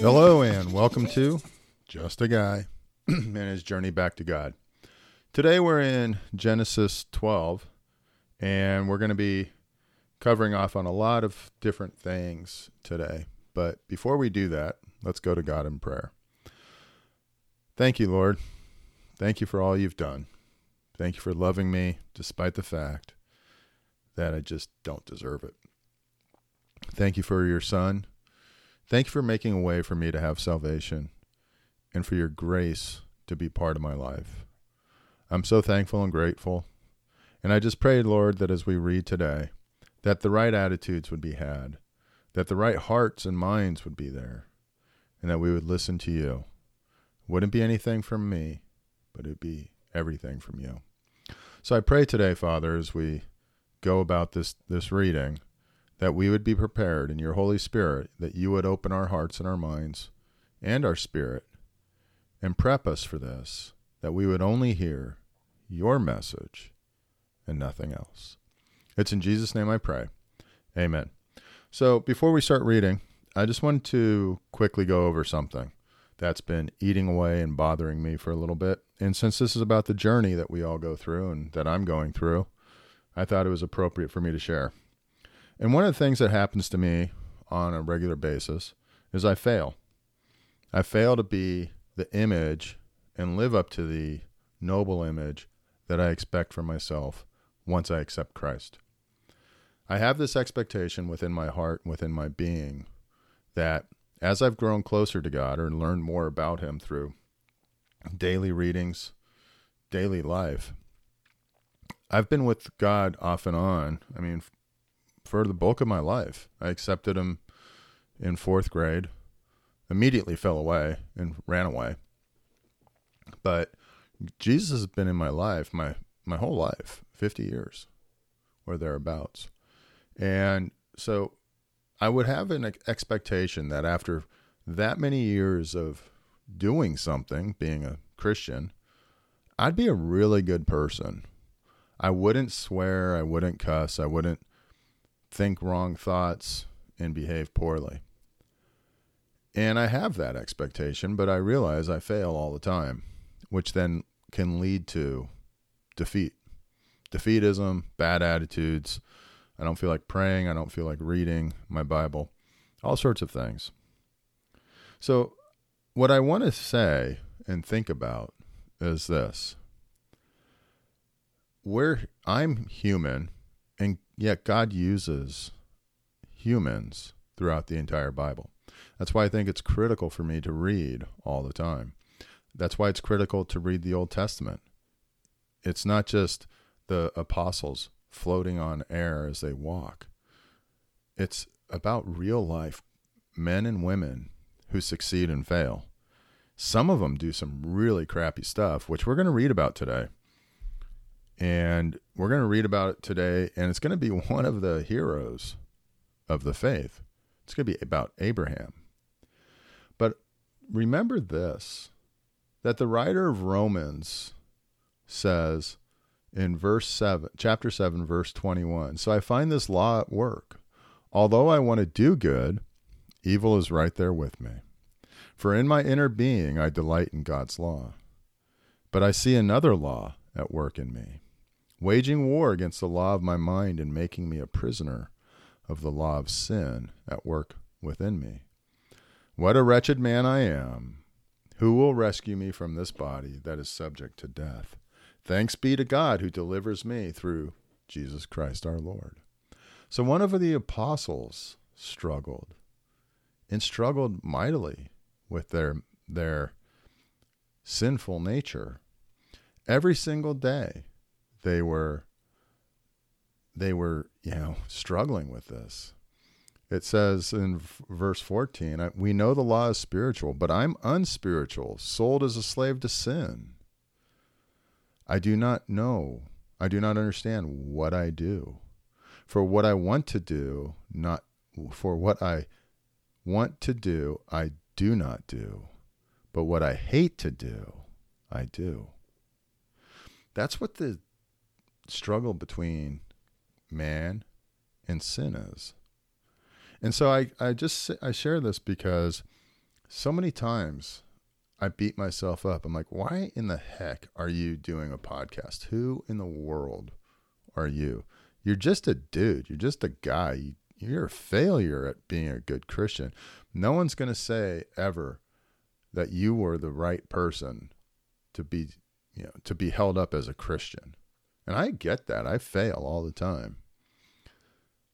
Hello, and welcome to Just a Guy and His Journey Back to God. Today we're in Genesis 12, and we're going to be covering off on a lot of different things today. But before we do that, let's go to God in prayer. Thank you, Lord. Thank you for all you've done. Thank you for loving me despite the fact that I just don't deserve it. Thank you for your son. Thank you for making a way for me to have salvation and for your grace to be part of my life. I'm so thankful and grateful. And I just pray, Lord, that as we read today, that the right attitudes would be had, that the right hearts and minds would be there, and that we would listen to you. Wouldn't be anything from me, but it'd be everything from you. So I pray today, Father, as we go about this, this reading, that we would be prepared in your Holy Spirit, that you would open our hearts and our minds and our spirit and prep us for this, that we would only hear your message and nothing else. It's in Jesus' name I pray. Amen. So before we start reading, I just want to quickly go over something that's been eating away and bothering me for a little bit. And since this is about the journey that we all go through and that I'm going through, I thought it was appropriate for me to share. And one of the things that happens to me on a regular basis is I fail. I fail to be the image and live up to the noble image that I expect for myself once I accept Christ. I have this expectation within my heart, within my being, that as I've grown closer to God or learned more about Him through daily readings, daily life, I've been with God off and on. I mean, for the bulk of my life. I accepted Him in fourth grade, immediately fell away and ran away. But Jesus has been in my life, my my whole life, 50 years or thereabouts. And so I would have an expectation that after that many years of doing something, being a Christian, I'd be a really good person. I wouldn't swear, I wouldn't cuss, I wouldn't think wrong thoughts and behave poorly. And I have that expectation, but I realize I fail all the time, which then can lead to defeat. Defeatism, bad attitudes, I don't feel like praying. I don't feel like reading my Bible. All sorts of things. So, what I want to say and think about is this. Where I'm human, and yet God uses humans throughout the entire Bible. That's why I think it's critical for me to read all the time. That's why it's critical to read the Old Testament. It's not just the apostles floating on air as they walk. It's about real life men and women who succeed and fail. Some of them do some really crappy stuff, which we're going to read about today. And we're going to read about it today, and it's going to be one of the heroes of the faith. It's going to be about Abraham. But remember this that the writer of Romans says in verse 7, chapter 7, verse 21. So I find this law at work. Although I want to do good, evil is right there with me. For in my inner being I delight in God's law. But I see another law at work in me, waging war against the law of my mind and making me a prisoner of the law of sin at work within me. What a wretched man I am! Who will rescue me from this body that is subject to death? Thanks be to God who delivers me through Jesus Christ our Lord. So one of the apostles struggled and struggled mightily with their their sinful nature. Every single day they were they were, you know, struggling with this. It says in verse 14, we know the law is spiritual, but I'm unspiritual, sold as a slave to sin. I do not know. I do not understand what I do. For what I want to do, not for what I want to do, I do not do. But what I hate to do, I do. That's what the struggle between man and sin is. And so I, I just I share this because so many times I beat myself up. I'm like, why in the heck are you doing a podcast? Who in the world are you? You're just a dude. You're just a guy. You're a failure at being a good Christian. No one's going to say ever that you were the right person to be, you know, to be held up as a Christian. And I get that. I fail all the time.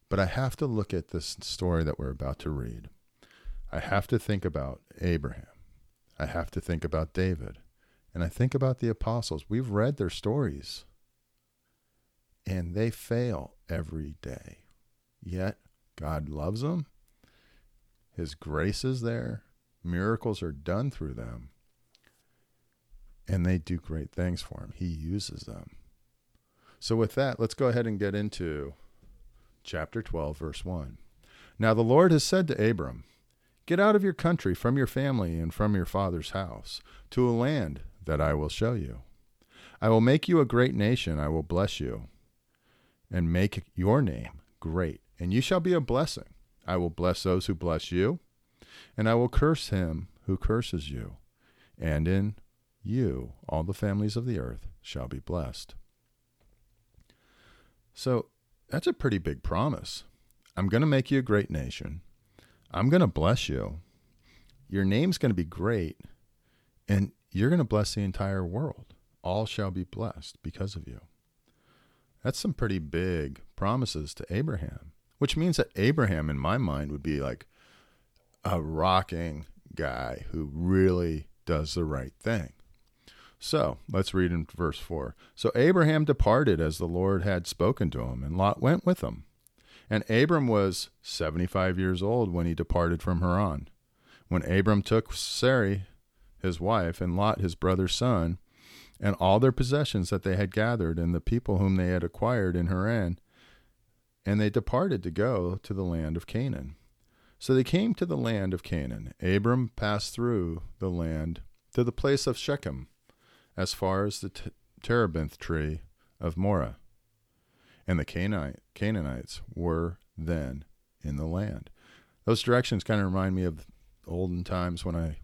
But I have to look at this story that we're about to read. I have to think about Abraham. I have to think about David. And I think about the apostles. We've read their stories. And they fail every day. Yet God loves them. His grace is there. Miracles are done through them. And they do great things for him. He uses them. So, with that, let's go ahead and get into chapter 12, verse 1. Now the Lord has said to Abram, Get out of your country, from your family, and from your father's house, to a land that I will show you. I will make you a great nation. I will bless you and make your name great, and you shall be a blessing. I will bless those who bless you, and I will curse him who curses you. And in you all the families of the earth shall be blessed. So that's a pretty big promise. I'm going to make you a great nation. I'm going to bless you. Your name's going to be great, and you're going to bless the entire world. All shall be blessed because of you. That's some pretty big promises to Abraham, which means that Abraham, in my mind, would be like a rocking guy who really does the right thing. So let's read in verse 4. So Abraham departed as the Lord had spoken to him, and Lot went with him. And Abram was 75 years old when he departed from Haran. When Abram took Sarai, his wife, and Lot, his brother's son, and all their possessions that they had gathered, and the people whom they had acquired in Haran, and they departed to go to the land of Canaan. So they came to the land of Canaan. Abram passed through the land to the place of Shechem as far as the t- terebinth tree of Moreh. And the Canaanite, Canaanites were then in the land. Those directions kind of remind me of olden times when I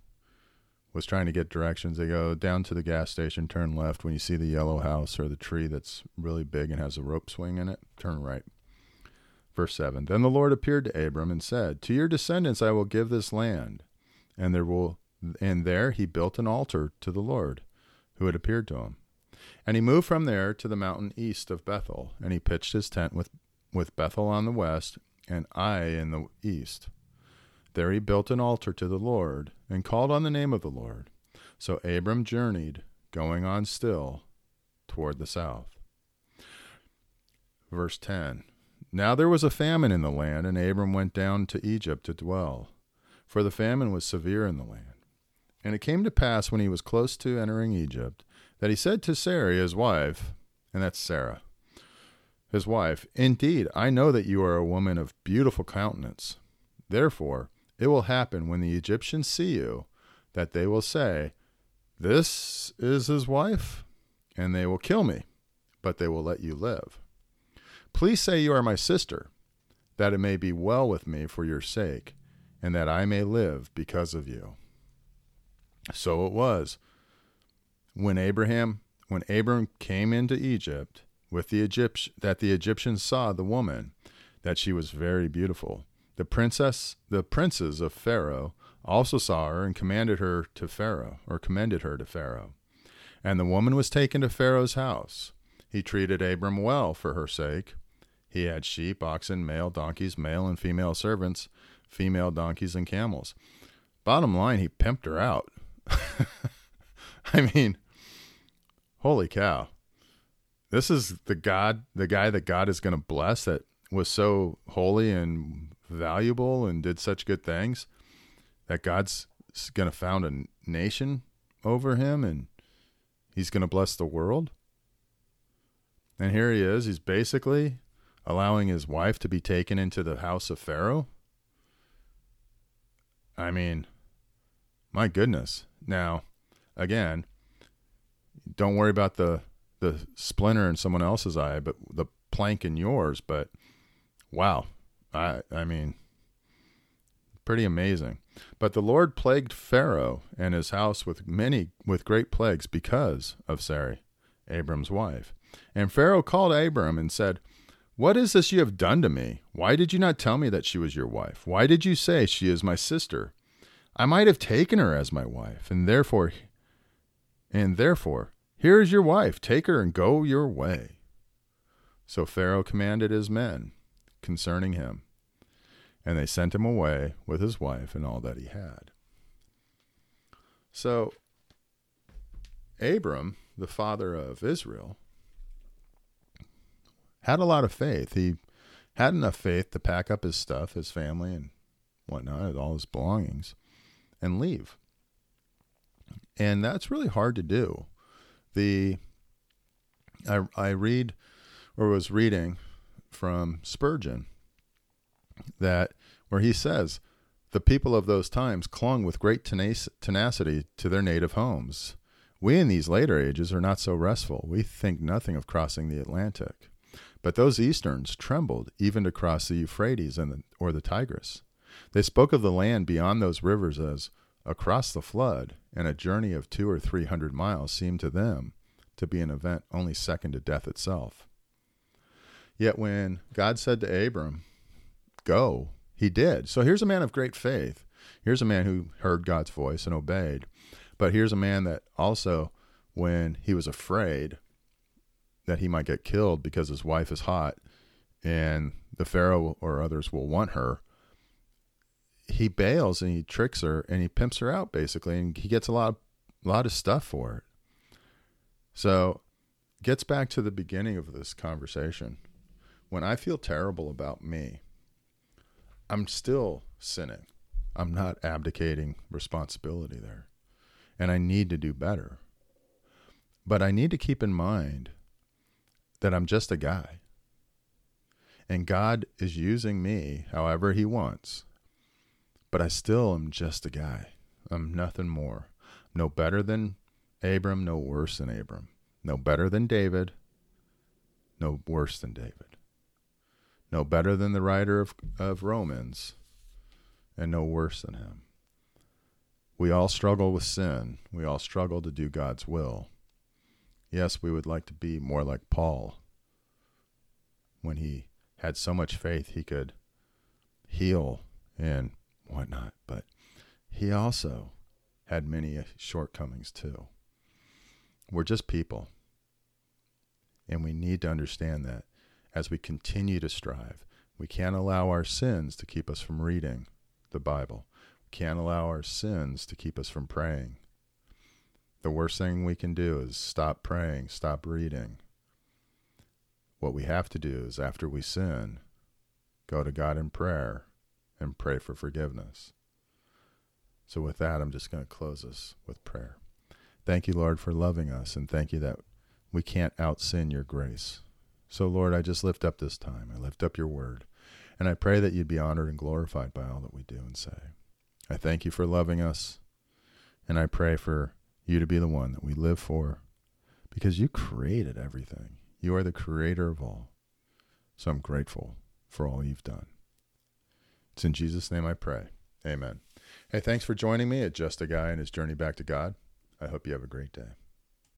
was trying to get directions. They go down to the gas station, turn left. When you see the yellow house or the tree that's really big and has a rope swing in it, turn right. Verse 7 Then the Lord appeared to Abram and said, To your descendants I will give this land. And there will and there he built an altar to the Lord who had appeared to him. And he moved from there to the mountain east of Bethel, and he pitched his tent with, with Bethel on the west and Ai in the east. There he built an altar to the Lord, and called on the name of the Lord. So Abram journeyed, going on still, toward the south. Verse 10 Now there was a famine in the land, and Abram went down to Egypt to dwell, for the famine was severe in the land. And it came to pass when he was close to entering Egypt that he said to Sarai, his wife, and that's Sarah, his wife, Indeed, I know that you are a woman of beautiful countenance. Therefore, it will happen when the Egyptians see you that they will say, This is his wife, and they will kill me, but they will let you live. Please say you are my sister, that it may be well with me for your sake, and that I may live because of you. So it was when Abraham when Abram came into Egypt with the Egypt that the Egyptians saw the woman that she was very beautiful. The princess the princes of Pharaoh also saw her and commanded her to Pharaoh or commended her to Pharaoh. And the woman was taken to Pharaoh's house. He treated Abram well for her sake. He had sheep, oxen, male donkeys, male and female servants, female donkeys and camels. Bottom line, he pimped her out. I mean, holy cow. This is the God, the guy that God is going to bless that was so holy and valuable and did such good things that God's going to found a nation over him and he's going to bless the world. And here he is. He's basically allowing his wife to be taken into the house of Pharaoh. I mean, my goodness. Now, again, don't worry about the the splinter in someone else's eye, but the plank in yours. But Wow. I I mean pretty amazing. But the Lord plagued Pharaoh and his house with many with great plagues because of Sarai, Abram's wife. And Pharaoh called Abram and said, What is this you have done to me? Why did you not tell me that she was your wife? Why did you say she is my sister? I might have taken her as my wife, and therefore and therefore here is your wife, take her and go your way. So Pharaoh commanded his men concerning him and they sent him away with his wife and all that he had. So, Abram, the father of Israel, had a lot of faith. He had enough faith to pack up his stuff, his family, and whatnot, all his belongings, and leave. And that's really hard to do. The I I read or was reading from Spurgeon that where he says the people of those times clung with great tenacity to their native homes. We in these later ages are not so restful. We think nothing of crossing the Atlantic. But those Easterns trembled even to cross the Euphrates and the, or the Tigris. They spoke of the land beyond those rivers as across the flood, and a journey of two or three hundred miles seemed to them to be an event only second to death itself. Yet when God said to Abram, go, he did. So here's a man of great faith. Here's a man who heard God's voice and obeyed. But here's a man that also, when he was afraid that he might get killed because his wife is hot and the Pharaoh or others will want her, he bails and he tricks her and he pimps her out basically, and he gets a lot of, a lot of stuff for it. So, gets back to the beginning of this conversation. When I feel terrible about me, I'm still sinning. I'm not abdicating responsibility there. And I need to do better. But I need to keep in mind that I'm just a guy. And God is using me however He wants. But I still am just a guy. I'm nothing more. No better than Abram, no worse than Abram. No better than David, no worse than David no better than the writer of, of Romans, and no worse than him. We all struggle with sin. We all struggle to do God's will. Yes, we would like to be more like Paul when he had so much faith he could heal and whatnot, but he also had many shortcomings too. We're just people. And we need to understand that as we continue to strive. We can't allow our sins to keep us from reading the Bible. We can't allow our sins to keep us from praying. The worst thing we can do is stop praying, stop reading. What we have to do is, after we sin, go to God in prayer and pray for forgiveness. So, with that, I'm just going to close us with prayer. Thank you, Lord, for loving us, and thank you that we can't out sin your grace. So, Lord, I just lift up this time. I lift up your word. And I pray that you'd be honored and glorified by all that we do and say. I thank you for loving us. And I pray for you to be the one that we live for because you created everything. You are the creator of all. So I'm grateful for all you've done. It's in Jesus' name I pray. Amen. Hey, thanks for joining me at Just a Guy and His Journey Back to God. I hope you have a great day.